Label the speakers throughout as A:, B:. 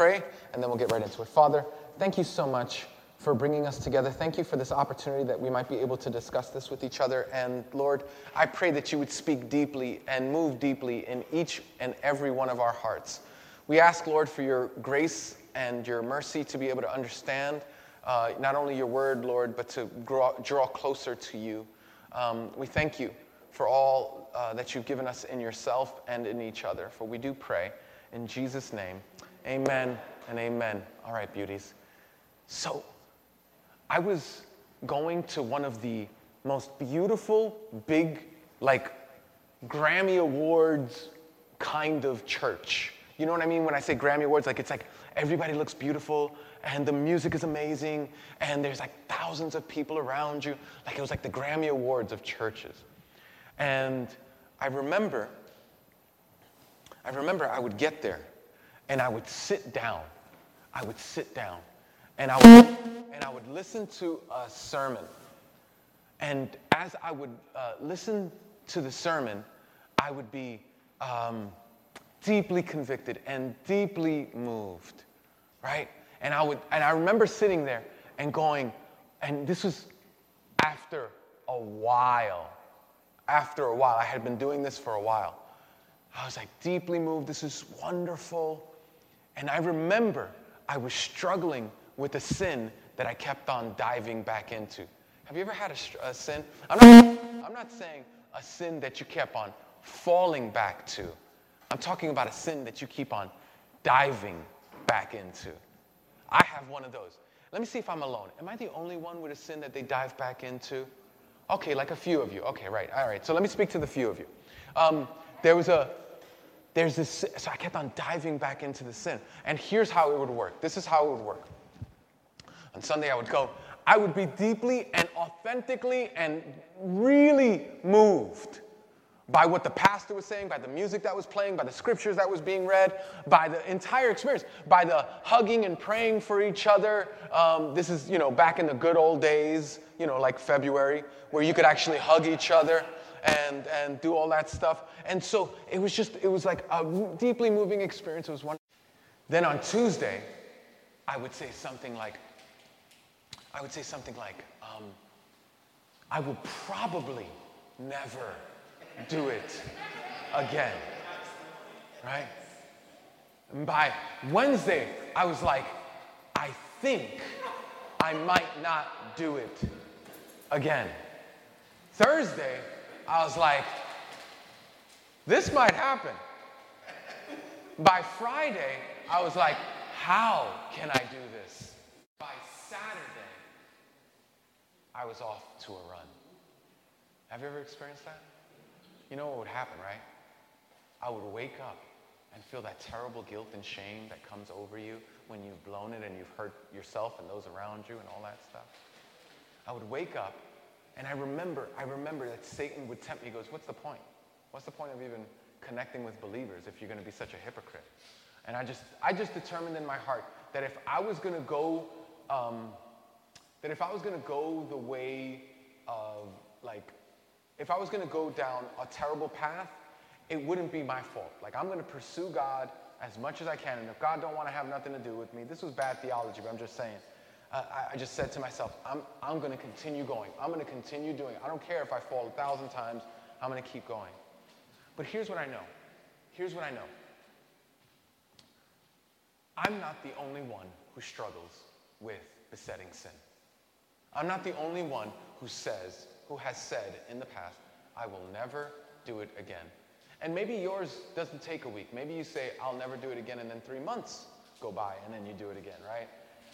A: pray, and then we'll get right into it. Father, thank you so much for bringing us together. Thank you for this opportunity that we might be able to discuss this with each other. And Lord, I pray that you would speak deeply and move deeply in each and every one of our hearts. We ask, Lord, for your grace and your mercy to be able to understand uh, not only your word, Lord, but to grow, draw closer to you. Um, we thank you for all uh, that you've given us in yourself and in each other. For we do pray in Jesus' name. Amen and amen. All right, beauties. So, I was going to one of the most beautiful, big, like Grammy Awards kind of church. You know what I mean when I say Grammy Awards? Like it's like everybody looks beautiful and the music is amazing and there's like thousands of people around you. Like it was like the Grammy Awards of churches. And I remember, I remember I would get there and I would sit down. I would sit down and I would, and I would listen to a sermon. And as I would uh, listen to the sermon, I would be um, deeply convicted and deeply moved, right? And I would, and I remember sitting there and going, and this was after a while. After a while, I had been doing this for a while. I was like deeply moved. This is wonderful. And I remember I was struggling with a sin that I kept on diving back into. Have you ever had a, a sin? I'm not, I'm not saying a sin that you kept on falling back to. I'm talking about a sin that you keep on diving back into. I have one of those. Let me see if I'm alone. Am I the only one with a sin that they dive back into? Okay, like a few of you. Okay, right. All right. So let me speak to the few of you. Um, there was a, there's this, so I kept on diving back into the sin. And here's how it would work. This is how it would work. On Sunday, I would go, I would be deeply and authentically and really moved by what the pastor was saying, by the music that was playing, by the scriptures that was being read, by the entire experience, by the hugging and praying for each other. Um, this is, you know, back in the good old days, you know, like February, where you could actually hug each other and, and do all that stuff. And so it was just, it was like a deeply moving experience. It was one. Then on Tuesday, I would say something like, I would say something like, um, I will probably never do it again. Right? And by Wednesday, I was like, I think I might not do it again. Thursday, I was like, this might happen. By Friday, I was like, how can I do this? By Saturday, I was off to a run. Have you ever experienced that? You know what would happen, right? I would wake up and feel that terrible guilt and shame that comes over you when you've blown it and you've hurt yourself and those around you and all that stuff. I would wake up and I remember, I remember that Satan would tempt me. He goes, what's the point? What's the point of even connecting with believers if you're going to be such a hypocrite? And I just, I just determined in my heart that if I was going to go, um, that if I was going to go the way of like if I was going to go down a terrible path, it wouldn't be my fault. Like I'm going to pursue God as much as I can. And if God don't want to have nothing to do with me, this was bad theology, but I'm just saying. Uh, I, just said to myself, I'm, I'm going to continue going. I'm going to continue doing. I don't care if I fall a thousand times. I'm going to keep going. But here's what I know. Here's what I know. I'm not the only one who struggles with besetting sin. I'm not the only one who says who has said in the past, I will never do it again. And maybe yours doesn't take a week. Maybe you say, I'll never do it again, and then three months go by, and then you do it again, right?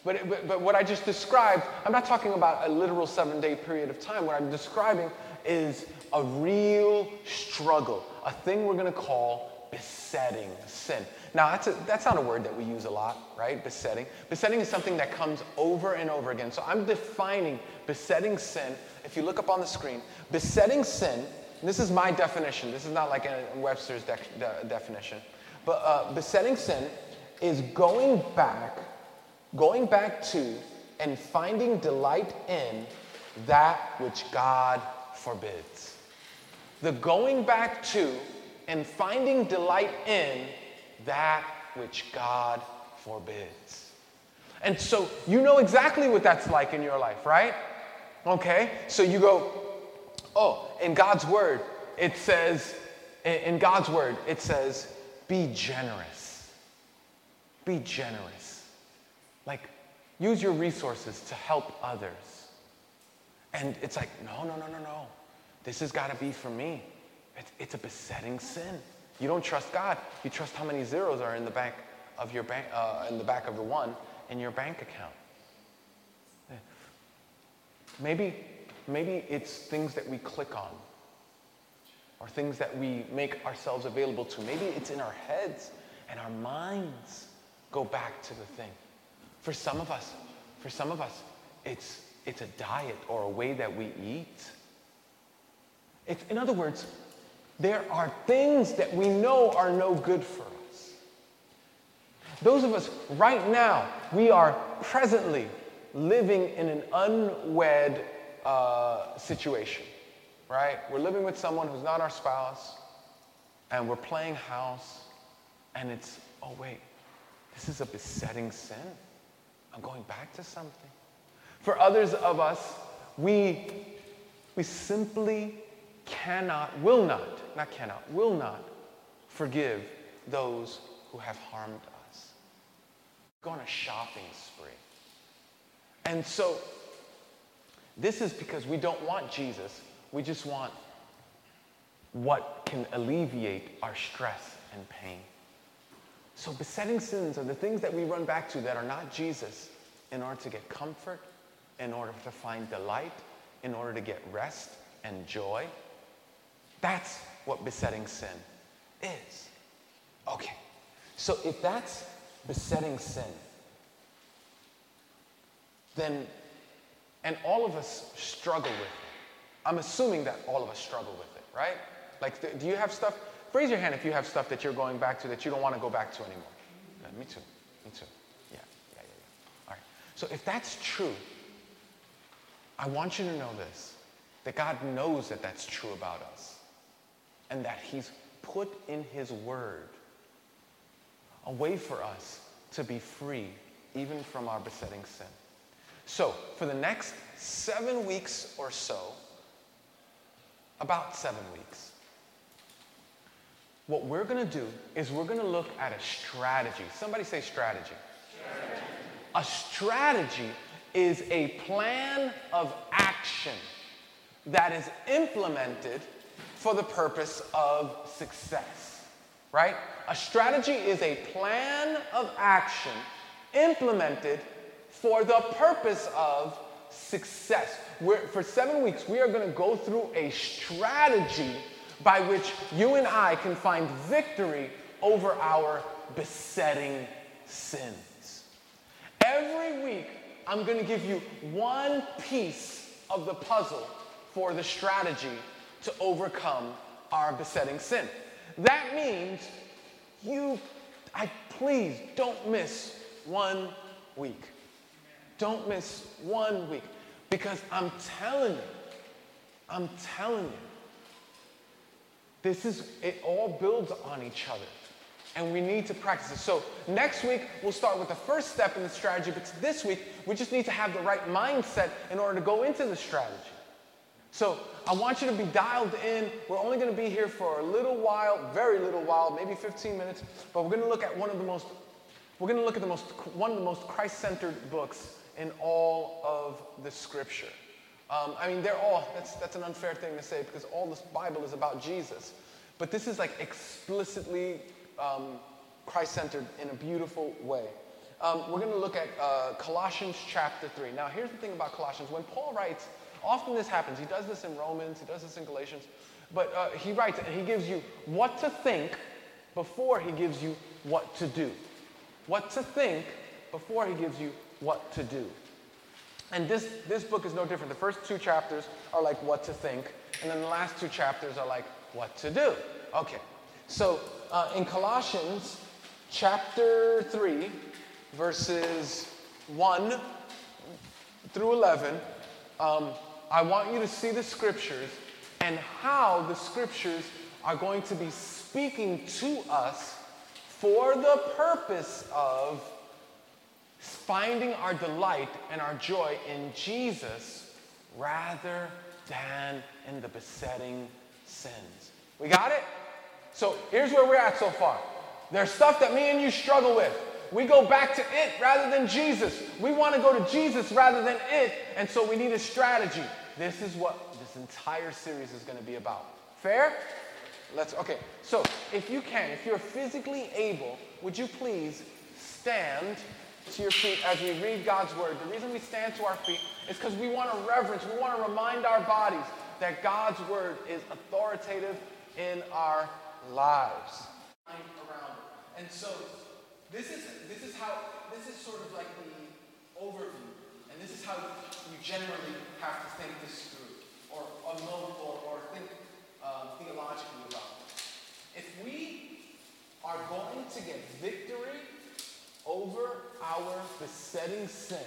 A: But, but, but what I just described, I'm not talking about a literal seven day period of time. What I'm describing is a real struggle, a thing we're going to call besetting sin. Now, that's, a, that's not a word that we use a lot, right? Besetting. Besetting is something that comes over and over again. So I'm defining besetting sin. If you look up on the screen, besetting sin, this is my definition. This is not like a Webster's de- de- definition. But uh, besetting sin is going back, going back to and finding delight in that which God forbids. The going back to and finding delight in that which God forbids. And so you know exactly what that's like in your life, right? Okay? So you go, oh, in God's word, it says, in God's word, it says, be generous. Be generous. Like, use your resources to help others. And it's like, no, no, no, no, no. This has got to be for me. It's, it's a besetting sin. You don't trust God. You trust how many zeros are in the bank of your bank, uh, in the back of the one in your bank account. Maybe, maybe it's things that we click on or things that we make ourselves available to. Maybe it's in our heads and our minds go back to the thing. For some of us, for some of us, it's, it's a diet or a way that we eat. It's, in other words, there are things that we know are no good for us. Those of us right now, we are presently living in an unwed uh, situation right? We're living with someone who's not our spouse, and we're playing house, and it's, oh, wait, this is a besetting sin. I'm going back to something. For others of us, we, we simply cannot, will not, not cannot, will not forgive those who have harmed us. Go on a shopping spree. And so, this is because we don't want Jesus we just want what can alleviate our stress and pain. So, besetting sins are the things that we run back to that are not Jesus in order to get comfort, in order to find delight, in order to get rest and joy. That's what besetting sin is. Okay, so if that's besetting sin, then, and all of us struggle with it I'm assuming that all of us struggle with it, right? Like, do you have stuff? Raise your hand if you have stuff that you're going back to that you don't want to go back to anymore. Yeah, me too. Me too. Yeah, yeah, yeah, yeah. All right. So if that's true, I want you to know this that God knows that that's true about us and that He's put in His Word a way for us to be free even from our besetting sin. So, for the next seven weeks or so, about seven weeks. What we're going to do is we're going to look at a strategy. Somebody say strategy. strategy. A strategy is a plan of action that is implemented for the purpose of success. Right? A strategy is a plan of action implemented for the purpose of success. We're, for seven weeks, we are going to go through a strategy by which you and I can find victory over our besetting sins. Every week, I'm going to give you one piece of the puzzle for the strategy to overcome our besetting sin. That means you, I please don't miss one week. Don't miss one week. Because I'm telling you, I'm telling you, this is, it all builds on each other. And we need to practice it. So next week, we'll start with the first step in the strategy, but this week, we just need to have the right mindset in order to go into the strategy. So I want you to be dialed in. We're only going to be here for a little while, very little while, maybe 15 minutes, but we're going to look at one of the most, we're going to look at the most, one of the most Christ-centered books in all of the scripture. Um, I mean, they're all, that's, that's an unfair thing to say because all this Bible is about Jesus. But this is like explicitly um, Christ centered in a beautiful way. Um, we're going to look at uh, Colossians chapter 3. Now, here's the thing about Colossians. When Paul writes, often this happens. He does this in Romans, he does this in Galatians. But uh, he writes and he gives you what to think before he gives you what to do. What to think before he gives you what to do. And this, this book is no different. The first two chapters are like what to think, and then the last two chapters are like what to do. Okay, so uh, in Colossians chapter 3, verses 1 through 11, um, I want you to see the scriptures and how the scriptures are going to be speaking to us for the purpose of finding our delight and our joy in Jesus rather than in the besetting sins. We got it? So here's where we're at so far. There's stuff that me and you struggle with. We go back to it rather than Jesus. We want to go to Jesus rather than it, and so we need a strategy. This is what this entire series is going to be about. Fair? Let's okay. So, if you can, if you're physically able, would you please stand to your feet as we read God's word? The reason we stand to our feet is because we want to reverence, we want to remind our bodies that God's word is authoritative in our lives. And so this is this is how this is sort of like the overview, and this is how you generally have to think this through, or or or, or think um, theologically about it. If we are going to get victory over our besetting sin,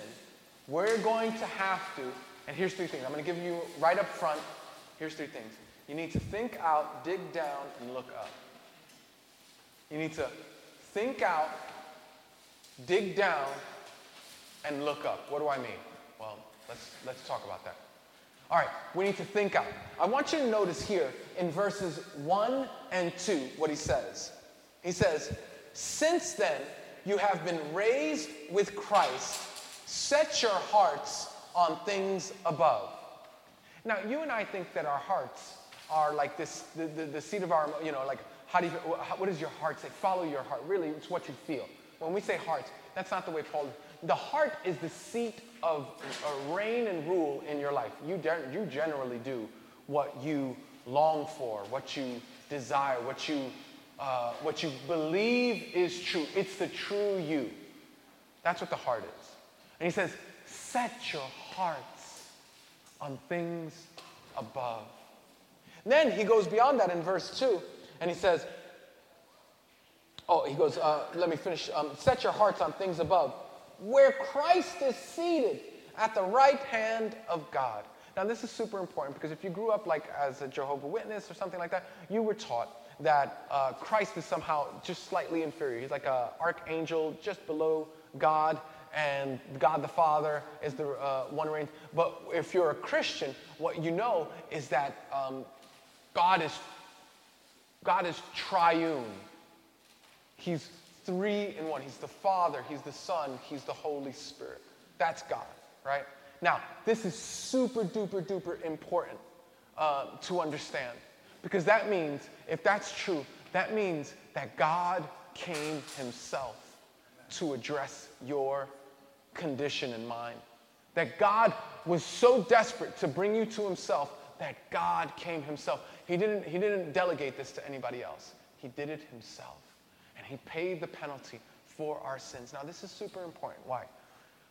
A: we're going to have to. And here's three things. I'm going to give you right up front. Here's three things. You need to think out, dig down, and look up. You need to think out, dig down, and look up. What do I mean? Well, let's, let's talk about that. All right, we need to think out. I want you to notice here in verses 1 and 2 what he says. He says, Since then you have been raised with Christ, set your hearts on things above. Now, you and I think that our hearts are like this, the, the, the seat of our, you know, like how do you, what does your heart say? Follow your heart. Really, it's what you feel. When we say hearts, that's not the way Paul. The heart is the seat of uh, reign and rule in your life. You, de- you generally do what you long for, what you desire, what you, uh, what you believe is true. It's the true you. That's what the heart is. And he says, set your hearts on things above. then he goes beyond that in verse 2 and he says, Oh, he goes, uh, let me finish. Um, Set your hearts on things above, where Christ is seated at the right hand of God. Now, this is super important because if you grew up like as a Jehovah Witness or something like that, you were taught that uh, Christ is somehow just slightly inferior. He's like an archangel just below God, and God the Father is the uh, one reign. But if you're a Christian, what you know is that um, God is God is triune. He's three in one. He's the Father, He's the Son, He's the Holy Spirit. That's God, right? Now, this is super duper duper important uh, to understand because that means, if that's true, that means that God came Himself to address your condition and mine. That God was so desperate to bring you to Himself that God came Himself. He didn't, he didn't delegate this to anybody else, He did it Himself. And He paid the penalty for our sins. Now, this is super important. Why?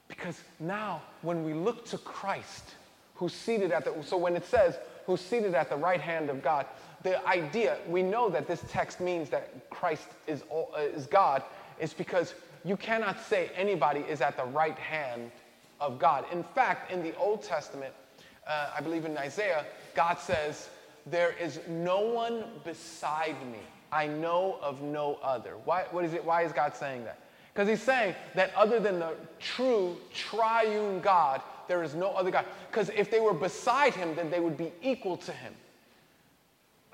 A: Because now, when we look to Christ, who's seated at the, so when it says, who's seated at the right hand of God, the idea, we know that this text means that Christ is, uh, is God, is because you cannot say anybody is at the right hand of God. In fact, in the Old Testament, uh, I believe in Isaiah, God says, there is no one beside me. I know of no other. Why, what is it, why is God saying that? Because he's saying that other than the true triune God, there is no other God. Because if they were beside him, then they would be equal to him.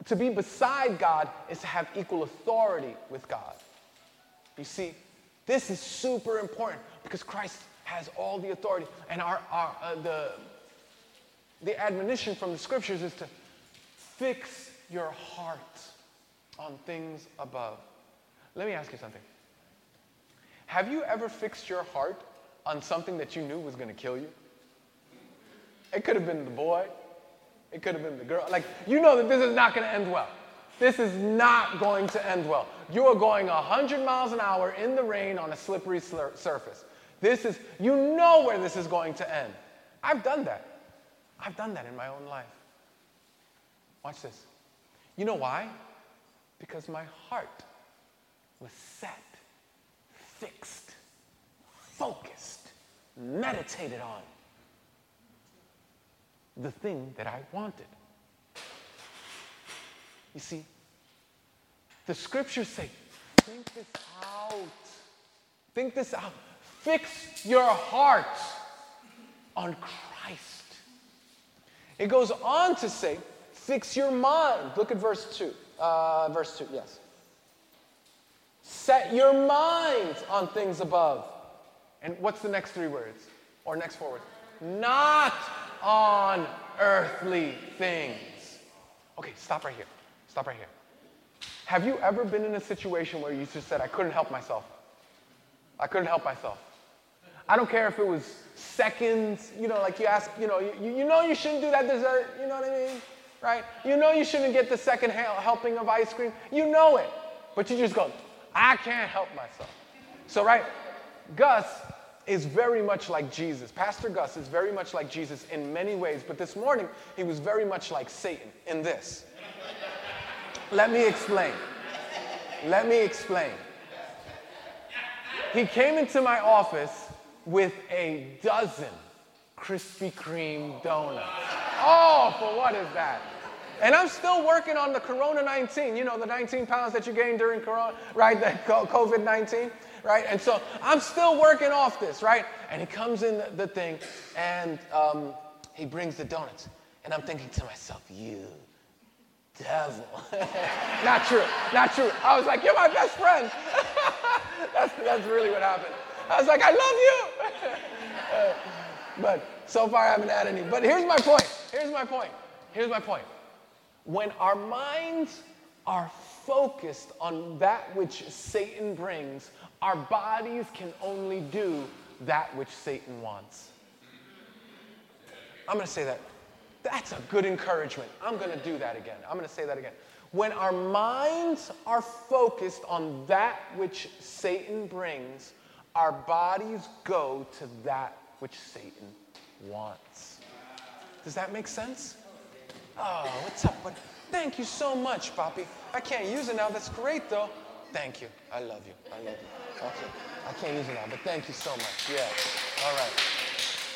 A: To be beside God is to have equal authority with God. You see, this is super important because Christ has all the authority. And our, our, uh, the, the admonition from the scriptures is to Fix your heart on things above. Let me ask you something. Have you ever fixed your heart on something that you knew was going to kill you? It could have been the boy, it could have been the girl. Like, you know that this is not going to end well. This is not going to end well. You are going 100 miles an hour in the rain on a slippery slur- surface. This is, you know where this is going to end. I've done that. I've done that in my own life. Watch this. You know why? Because my heart was set, fixed, focused, meditated on the thing that I wanted. You see, the scriptures say, think this out. Think this out. Fix your heart on Christ. It goes on to say, fix your mind. Look at verse 2. Uh, verse 2, yes. Set your mind on things above. And what's the next three words? Or next four words? Not on earthly things. Okay, stop right here. Stop right here. Have you ever been in a situation where you just said, I couldn't help myself? I couldn't help myself. I don't care if it was seconds, you know, like you ask, you know, you, you know you shouldn't do that dessert, you know what I mean? Right? You know you shouldn't get the second helping of ice cream. You know it. But you just go, I can't help myself. So, right, Gus is very much like Jesus. Pastor Gus is very much like Jesus in many ways, but this morning he was very much like Satan in this. Let me explain. Let me explain. He came into my office with a dozen Krispy Kreme donuts. Oh, for what is that? And I'm still working on the Corona 19, you know, the 19 pounds that you gained during Corona, right? The COVID 19, right? And so I'm still working off this, right? And he comes in the, the thing and um, he brings the donuts. And I'm thinking to myself, you devil. not true, not true. I was like, you're my best friend. that's, that's really what happened. I was like, I love you. uh, but so far I haven't had any. But here's my point. Here's my point. Here's my point. When our minds are focused on that which Satan brings, our bodies can only do that which Satan wants. I'm going to say that. That's a good encouragement. I'm going to do that again. I'm going to say that again. When our minds are focused on that which Satan brings, our bodies go to that which Satan wants. Does that make sense? Oh, what's up? But thank you so much, Poppy. I can't use it now. That's great, though. Thank you. I love you. I love you. Okay. I can't use it now, but thank you so much. Yeah. All right.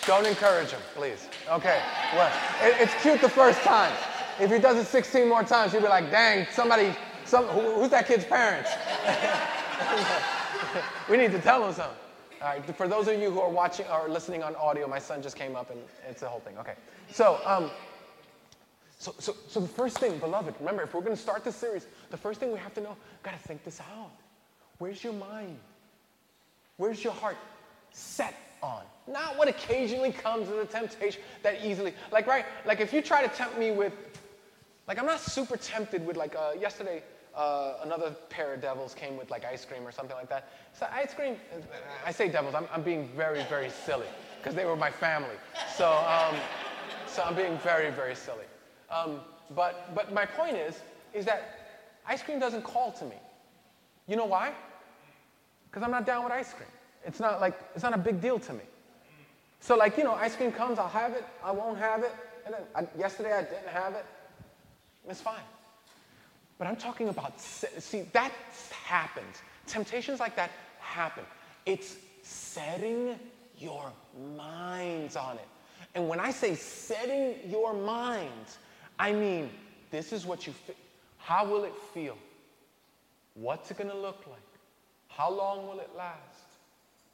A: Don't encourage him, please. Okay. Well, it, it's cute the first time. If he does it 16 more times, you'll be like, dang, somebody, some, who, who's that kid's parents? we need to tell him something. All right, for those of you who are watching or listening on audio, my son just came up and it's the whole thing. Okay. So, um, so, so, so the first thing, beloved, remember, if we're going to start this series, the first thing we have to know, got to think this out. Where's your mind? Where's your heart set on? Not what occasionally comes as a temptation that easily, like, right? Like, if you try to tempt me with, like, I'm not super tempted with, like, uh, yesterday, uh, another pair of devils came with, like, ice cream or something like that. So, ice cream, I say devils, I'm, I'm being very, very silly because they were my family. So, um, so I'm being very, very silly. Um, but, but my point is, is that ice cream doesn't call to me. You know why? Because I'm not down with ice cream. It's not like, it's not a big deal to me. So like, you know, ice cream comes, I'll have it, I won't have it. And then I, yesterday I didn't have it. It's fine. But I'm talking about, see, that happens. Temptations like that happen. It's setting your minds on it. And when I say setting your minds, I mean, this is what you feel. How will it feel? What's it going to look like? How long will it last?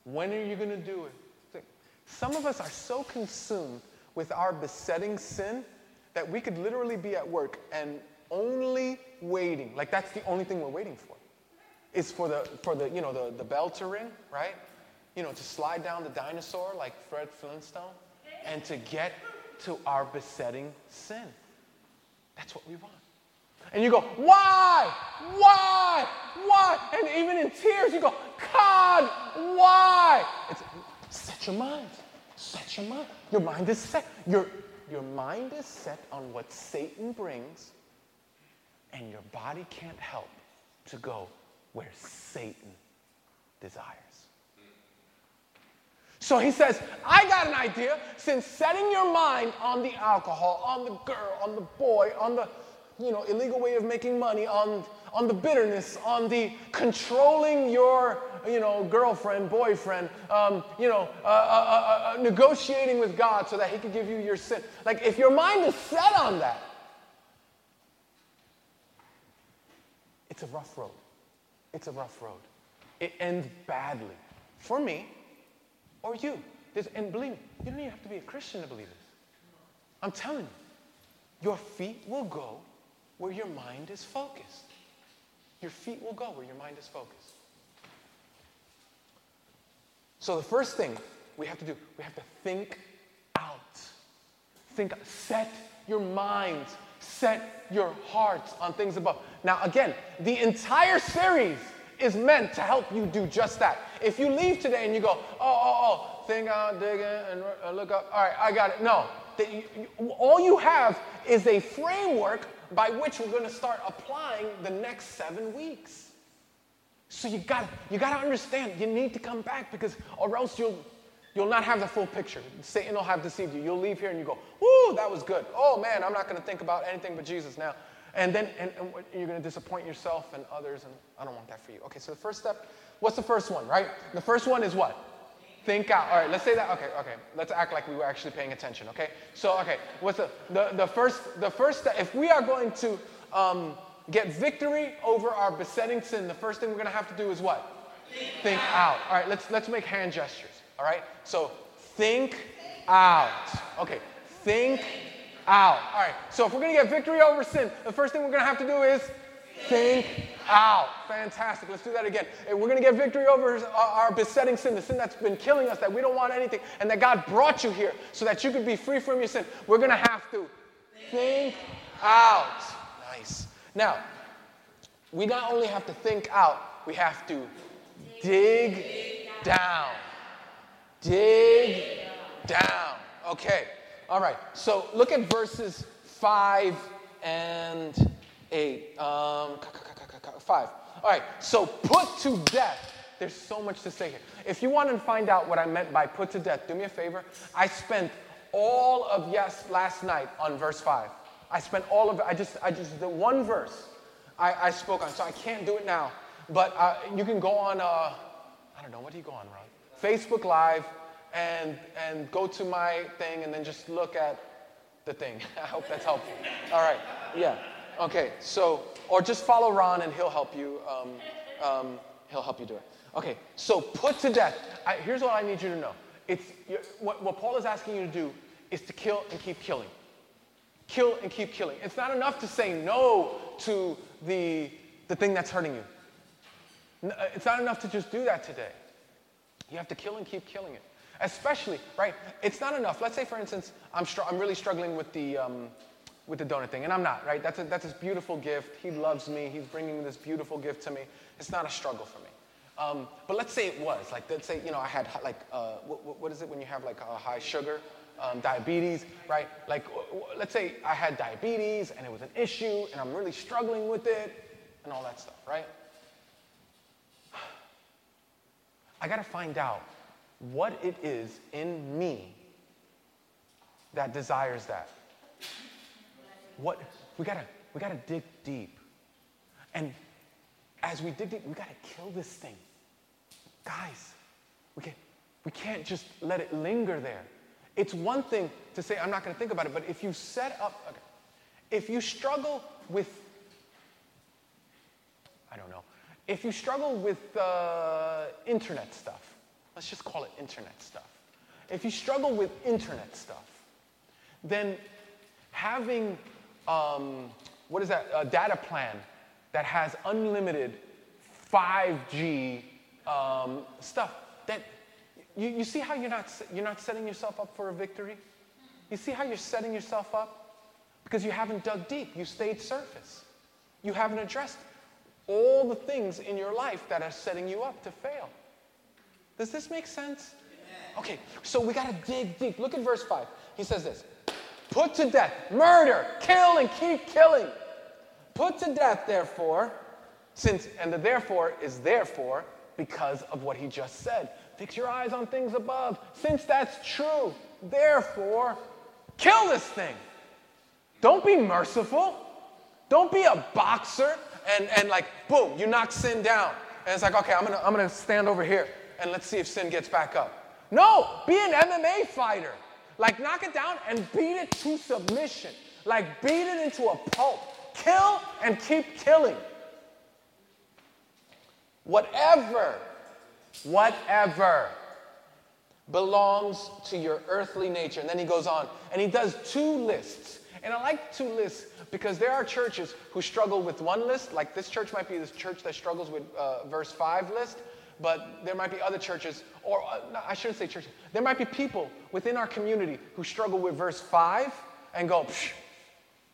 A: When are you going to do it? Some of us are so consumed with our besetting sin that we could literally be at work and only waiting, like that's the only thing we're waiting for, is for the, for the, you know, the, the bell to ring, right? You know, to slide down the dinosaur like Fred Flintstone and to get to our besetting sin. That's what we want. And you go, why? Why? Why? And even in tears, you go, God, why? It's, set your mind. Set your mind. Your mind is set. Your, your mind is set on what Satan brings, and your body can't help to go where Satan desires. So he says, I got an idea. Since setting your mind on the alcohol, on the girl, on the boy, on the you know, illegal way of making money, on, on the bitterness, on the controlling your you know, girlfriend, boyfriend, um, you know, uh, uh, uh, uh, negotiating with God so that He could give you your sin. Like, if your mind is set on that, it's a rough road. It's a rough road. It ends badly. For me, or you. There's, and believe me, you don't even have to be a Christian to believe this. I'm telling you, your feet will go where your mind is focused. Your feet will go where your mind is focused. So the first thing we have to do, we have to think out. Think, set your minds, set your hearts on things above. Now, again, the entire series is meant to help you do just that. If you leave today and you go, oh, oh, oh, think out, dig in, and uh, look up, all right, I got it. No, all you have is a framework by which we're going to start applying the next seven weeks. So you got you got to understand. You need to come back because, or else you'll you'll not have the full picture. Satan will have deceived you. You'll leave here and you go, "Whoo, that was good." Oh man, I'm not going to think about anything but Jesus now. And then and, and you're going to disappoint yourself and others, and I don't want that for you. Okay, so the first step. What's the first one? Right. The first one is what? Think out. All right, let's say that. Okay, okay. Let's act like we were actually paying attention. Okay. So, okay. What's the the, the first the first step? If we are going to um, get victory over our besetting sin, the first thing we're going to have to do is what? Think, think out. All right. Let's let's make hand gestures. All right. So think out. Okay. Think out. All right. So if we're going to get victory over sin, the first thing we're going to have to do is think out. Fantastic. Let's do that again. And we're going to get victory over uh, our besetting sin, the sin that's been killing us, that we don't want anything, and that God brought you here so that you could be free from your sin. We're going to have to think out. Nice. Now, we not only have to think out, we have to dig down. Dig down. Okay. All right. So look at verses 5 and 8. Um, five. All right, so put to death. There's so much to say here. If you want to find out what I meant by put to death, do me a favor. I spent all of yes last night on verse 5. I spent all of it. I just, I just, the one verse I, I spoke on, so I can't do it now. But uh, you can go on, uh, I don't know, what do you go on, Ron? Facebook Live and, and go to my thing and then just look at the thing. I hope that's helpful. All right, yeah. Okay, so, or just follow Ron and he'll help you. Um, um, he'll help you do it. Okay, so put to death. I, here's what I need you to know. It's, what, what Paul is asking you to do is to kill and keep killing. Kill and keep killing. It's not enough to say no to the, the thing that's hurting you. Uh, it's not enough to just do that today. You have to kill and keep killing it. Especially, right? It's not enough. Let's say, for instance, I'm, str- I'm really struggling with the, um, with the donut thing. And I'm not, right? That's, a, that's this beautiful gift. He loves me. He's bringing this beautiful gift to me. It's not a struggle for me. Um, but let's say it was. Like, let's say, you know, I had, like, uh, what, what is it when you have, like, a high sugar? Um, diabetes, right? Like, let's say I had diabetes and it was an issue and I'm really struggling with it and all that stuff, right? I got to find out what it is in me that desires that what we gotta we gotta dig deep. And as we dig deep, we gotta kill this thing. Guys, we can't we can't just let it linger there. It's one thing to say, I'm not gonna think about it, but if you set up okay, if you struggle with I don't know, if you struggle with uh, internet stuff, let's just call it internet stuff. If you struggle with internet stuff, then having um, what is that, a data plan that has unlimited 5G um, stuff. That you, you see how you're not, you're not setting yourself up for a victory? You see how you're setting yourself up? Because you haven't dug deep. You stayed surface. You haven't addressed all the things in your life that are setting you up to fail. Does this make sense? Okay, so we got to dig deep. Look at verse 5. He says this Put to death, murder, kill, and keep killing. Put to death, therefore, since, and the therefore is therefore because of what he just said. Fix your eyes on things above. Since that's true, therefore, kill this thing. Don't be merciful. Don't be a boxer and, and like, boom, you knock sin down. And it's like, okay, I'm gonna, I'm gonna stand over here and let's see if sin gets back up. No, be an MMA fighter. Like knock it down and beat it to submission. Like beat it into a pulp. Kill and keep killing. Whatever, whatever belongs to your earthly nature. And then he goes on and he does two lists. And I like two lists because there are churches who struggle with one list, like this church might be this church that struggles with uh, verse 5 list, but there might be other churches, or uh, no, I shouldn't say churches, there might be people within our community who struggle with verse 5 and go,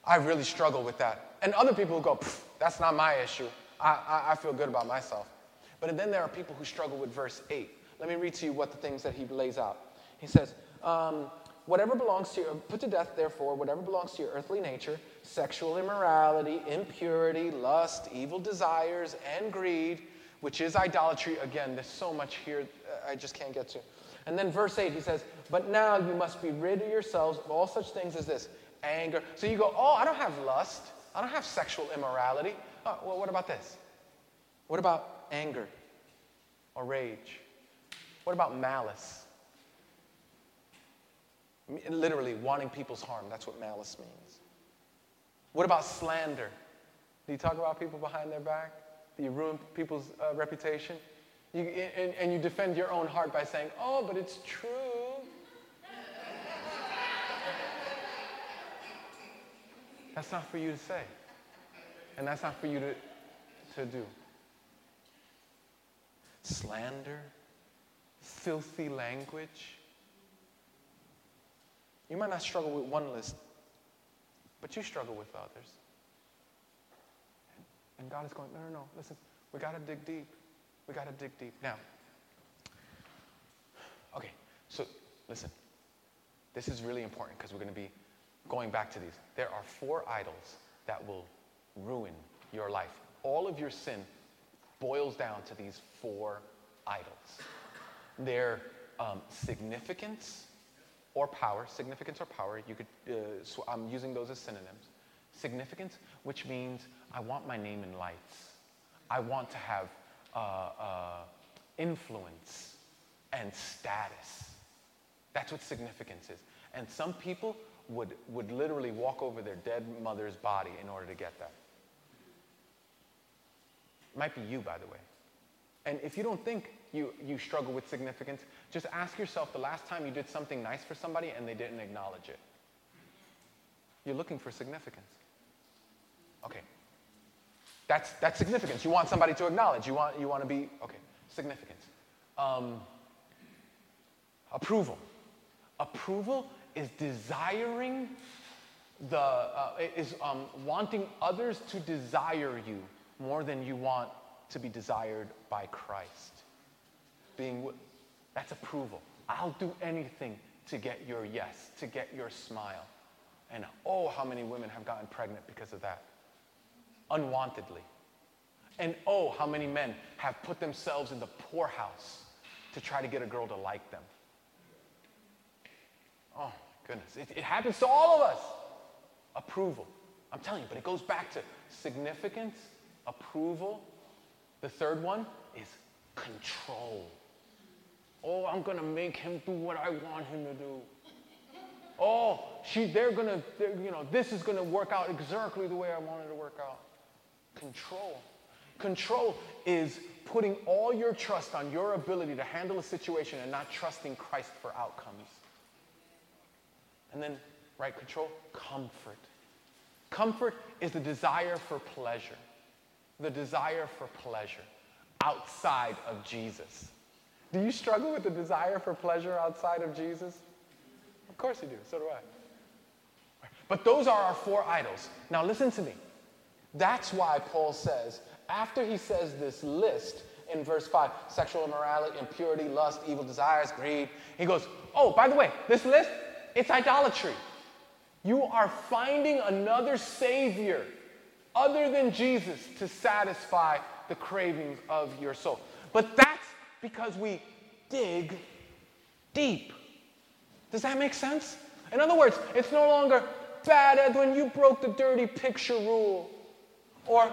A: I really struggle with that. And other people who go, that's not my issue. I, I, I feel good about myself. But then there are people who struggle with verse 8. Let me read to you what the things that he lays out. He says, um, Whatever belongs to your, put to death, therefore, whatever belongs to your earthly nature sexual immorality, impurity, lust, evil desires, and greed, which is idolatry. Again, there's so much here I just can't get to. And then verse 8, he says, But now you must be rid of yourselves of all such things as this anger. So you go, Oh, I don't have lust. I don't have sexual immorality. Oh, well, what about this? What about anger or rage? What about malice? Literally, wanting people's harm. That's what malice means. What about slander? Do you talk about people behind their back? You ruin people's uh, reputation? You, and, and you defend your own heart by saying, oh, but it's true. That's not for you to say. And that's not for you to, to do. Slander, filthy language. You might not struggle with one list, but you struggle with others. And God is going, no, no, no, listen, we got to dig deep. We got to dig deep. Now, okay, so listen, this is really important because we're going to be going back to these. There are four idols that will ruin your life. All of your sin boils down to these four idols. Their um, significance or power, significance or power, you could, uh, so I'm using those as synonyms. Significance, which means I want my name in lights. I want to have uh, uh, influence and status. That's what significance is. And some people would, would literally walk over their dead mother's body in order to get that. Might be you, by the way. And if you don't think you, you struggle with significance, just ask yourself the last time you did something nice for somebody and they didn't acknowledge it. You're looking for significance. Okay. That's, that's significance. You want somebody to acknowledge. You want, you want to be, okay, significance. Um, approval. Approval is desiring the, uh, is um, wanting others to desire you more than you want to be desired by Christ. Being, that's approval. I'll do anything to get your yes, to get your smile. And oh, how many women have gotten pregnant because of that? Unwantedly. And oh, how many men have put themselves in the poorhouse to try to get a girl to like them. Oh, goodness. It, it happens to all of us. Approval. I'm telling you, but it goes back to significance, approval. The third one is control. Oh, I'm going to make him do what I want him to do. Oh, she, they're going to, you know, this is going to work out exactly the way I want it to work out. Control. Control is putting all your trust on your ability to handle a situation and not trusting Christ for outcomes. And then, right, control, comfort. Comfort is the desire for pleasure, the desire for pleasure outside of Jesus. Do you struggle with the desire for pleasure outside of Jesus? Of course you do. So do I. But those are our four idols. Now listen to me. That's why Paul says, after he says this list in verse 5 sexual immorality, impurity, lust, evil desires, greed he goes, Oh, by the way, this list, it's idolatry. You are finding another Savior other than Jesus to satisfy the cravings of your soul. But that's because we dig deep. Does that make sense? In other words, it's no longer bad Edwin, you broke the dirty picture rule. Or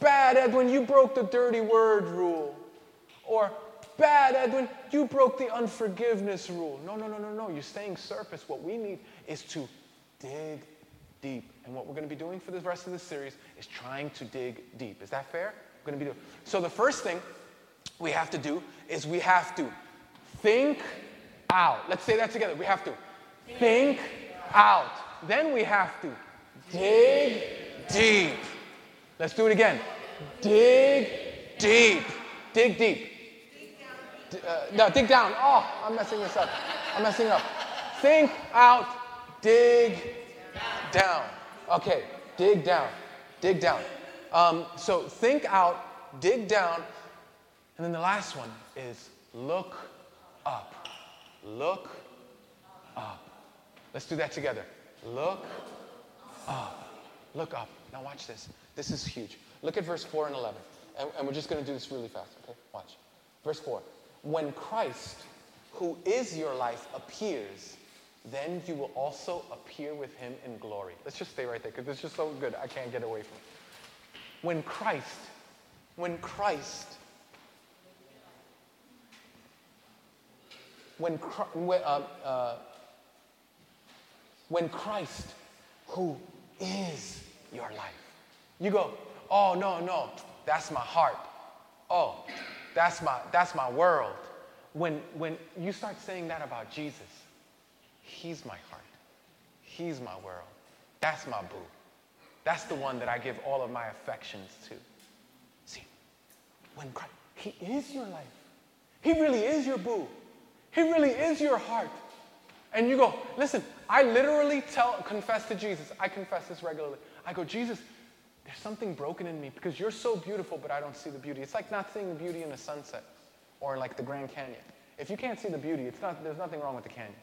A: bad Edwin, you broke the dirty word rule. Or bad Edwin, you broke the unforgiveness rule. No, no, no, no, no. You're staying surface. What we need is to dig deep. And what we're going to be doing for the rest of this series is trying to dig deep. Is that fair? We're going to be doing. So the first thing we have to do is we have to think out. Let's say that together. We have to think out. Then we have to dig deep. Let's do it again. Dig deep. Dig deep. D- uh, no, dig down. Oh, I'm messing this up. I'm messing up. Think out, dig down. Okay, dig down. Dig down. Um, so think out, dig down, and then the last one is look up. Look up. Let's do that together. Look up. Look up. Now, watch this. This is huge. Look at verse 4 and 11. And, and we're just going to do this really fast, okay? Watch. Verse 4. When Christ, who is your life, appears, then you will also appear with him in glory. Let's just stay right there because it's just so good. I can't get away from it. When Christ, when Christ, when, uh, uh, when Christ, who is your life, you go, oh, no, no, that's my heart. Oh, that's my, that's my world. When, when you start saying that about Jesus, He's my heart. He's my world. That's my boo. That's the one that I give all of my affections to. See, when Christ, He is your life. He really is your boo. He really is your heart. And you go, listen, I literally tell, confess to Jesus. I confess this regularly. I go, Jesus, there's something broken in me because you're so beautiful, but I don't see the beauty. It's like not seeing the beauty in a sunset or like the Grand Canyon. If you can't see the beauty, it's not, there's nothing wrong with the canyon.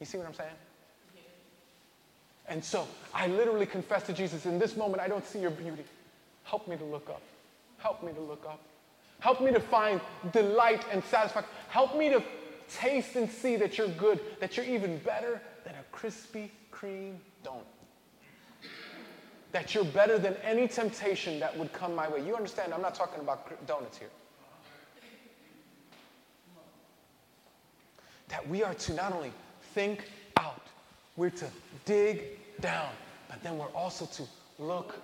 A: You see what I'm saying? And so I literally confess to Jesus, in this moment, I don't see your beauty. Help me to look up. Help me to look up. Help me to find delight and satisfaction. Help me to taste and see that you're good, that you're even better than a Krispy Kreme donut. That you're better than any temptation that would come my way. You understand, I'm not talking about donuts here. That we are to not only think out, we're to dig down, but then we're also to look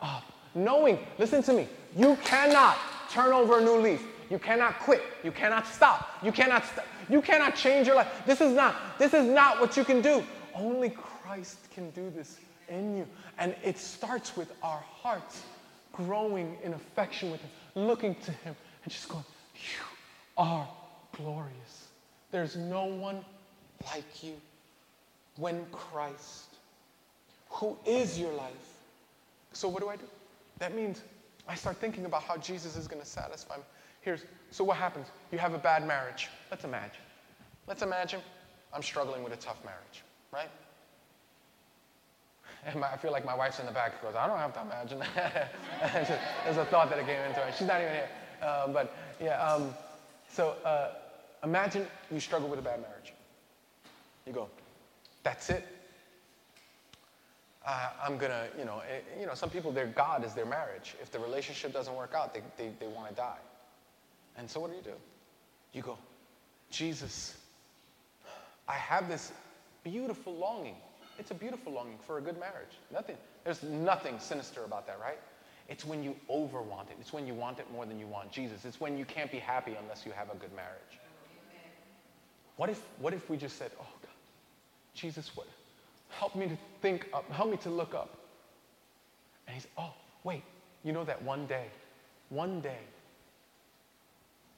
A: up. Knowing, listen to me, you cannot turn over a new leaf. You cannot quit. You cannot stop. You cannot st- you cannot change your life. This is not this is not what you can do. Only Christ can do this in you. And it starts with our hearts growing in affection with him, looking to him and just going, "You are glorious. There's no one like you." When Christ, who is your life. So what do I do? That means I start thinking about how Jesus is going to satisfy me. Here's so what happens? You have a bad marriage. Let's imagine. Let's imagine I'm struggling with a tough marriage, right? And my, I feel like my wife's in the back goes, I don't have to imagine that. There's a thought that it came into it. She's not even here. Uh, but yeah, um, so uh, imagine you struggle with a bad marriage. You go, that's it. Uh, I'm gonna, you know, eh, you know, some people, their God is their marriage. If the relationship doesn't work out, they, they, they want to die. And so what do you do? You go, Jesus, I have this beautiful longing. It's a beautiful longing for a good marriage. Nothing, there's nothing sinister about that, right? It's when you over want it. It's when you want it more than you want Jesus. It's when you can't be happy unless you have a good marriage. What if, what if we just said, oh God, Jesus, what? Help me to think up. Help me to look up. And he's, oh, wait, you know that one day, one day,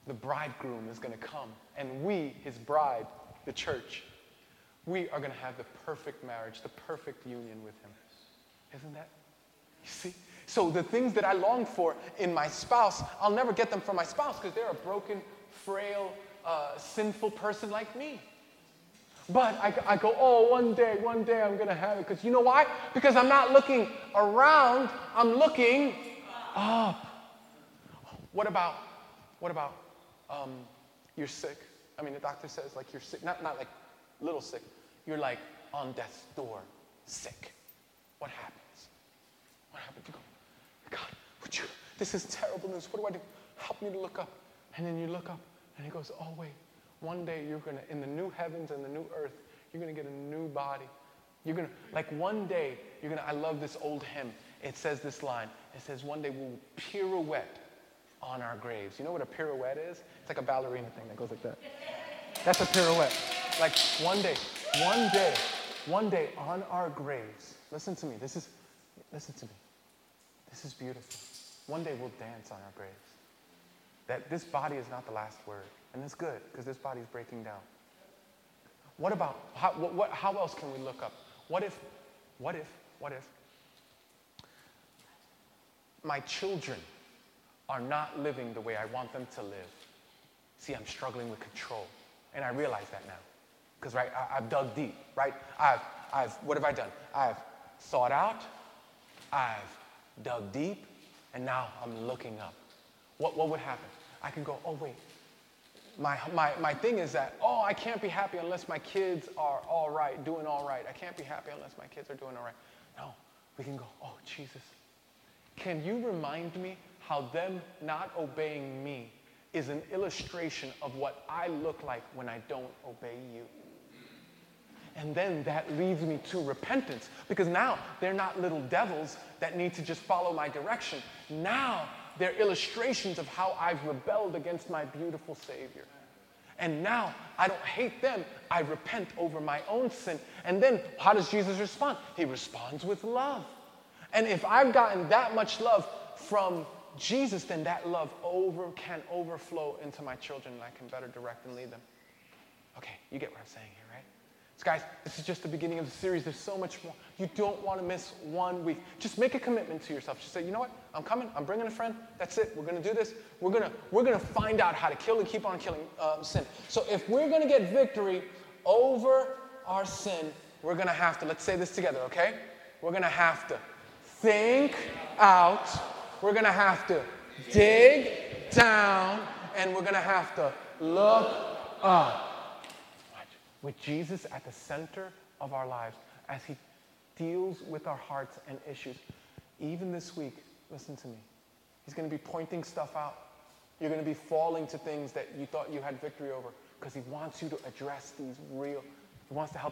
A: the bridegroom is going to come, and we, his bride, the church, we are going to have the perfect marriage, the perfect union with him. Isn't that? You see? So the things that I long for in my spouse, I'll never get them from my spouse because they're a broken, frail, uh, sinful person like me. But I, I, go, oh, one day, one day I'm going to have it. Because you know why? Because I'm not looking around, I'm looking up. What about, what about um, you're sick? I mean, the doctor says, like, you're sick, not, not like little sick. You're like on death's door, sick. What happens? What happened? You go, God, would you, this is terrible news. What do I do? Help me to look up. And then you look up, and he goes, oh, wait. One day you're going to, in the new heavens and the new earth, you're going to get a new body. You're going to, like one day, you're going to, I love this old hymn. It says this line. It says, one day we'll pirouette on our graves. You know what a pirouette is? It's like a ballerina thing that goes like that. That's a pirouette. Like one day, one day, one day on our graves, listen to me, this is, listen to me. This is beautiful. One day we'll dance on our graves. That this body is not the last word. And it's good because this body is breaking down. What about, how, what, what, how else can we look up? What if, what if, what if my children are not living the way I want them to live? See, I'm struggling with control. And I realize that now. Because, right, I, have dug deep, right? I've, I've, what have I done? I've thought out, I've dug deep, and now I'm looking up. What, what would happen? I can go, oh, wait. My, my, my thing is that, oh, I can't be happy unless my kids are all right, doing all right. I can't be happy unless my kids are doing all right. No, we can go, oh, Jesus, can you remind me how them not obeying me is an illustration of what I look like when I don't obey you? And then that leads me to repentance because now they're not little devils that need to just follow my direction. Now they're illustrations of how I've rebelled against my beautiful Savior. And now I don't hate them, I repent over my own sin. And then how does Jesus respond? He responds with love. And if I've gotten that much love from Jesus, then that love over can overflow into my children and I can better direct and lead them. Okay, you get what I'm saying here, right? So guys, this is just the beginning of the series. There's so much more. You don't want to miss one week. Just make a commitment to yourself. Just say, you know what? I'm coming. I'm bringing a friend. That's it. We're going to do this. We're going to we're going to find out how to kill and keep on killing uh, sin. So if we're going to get victory over our sin, we're going to have to. Let's say this together, okay? We're going to have to think out. We're going to have to dig down, and we're going to have to look up with Jesus at the center of our lives as He deals with our hearts and issues. Even this week, listen to me. He's going to be pointing stuff out. You're going to be falling to things that you thought you had victory over because He wants you to address these real, He wants to help.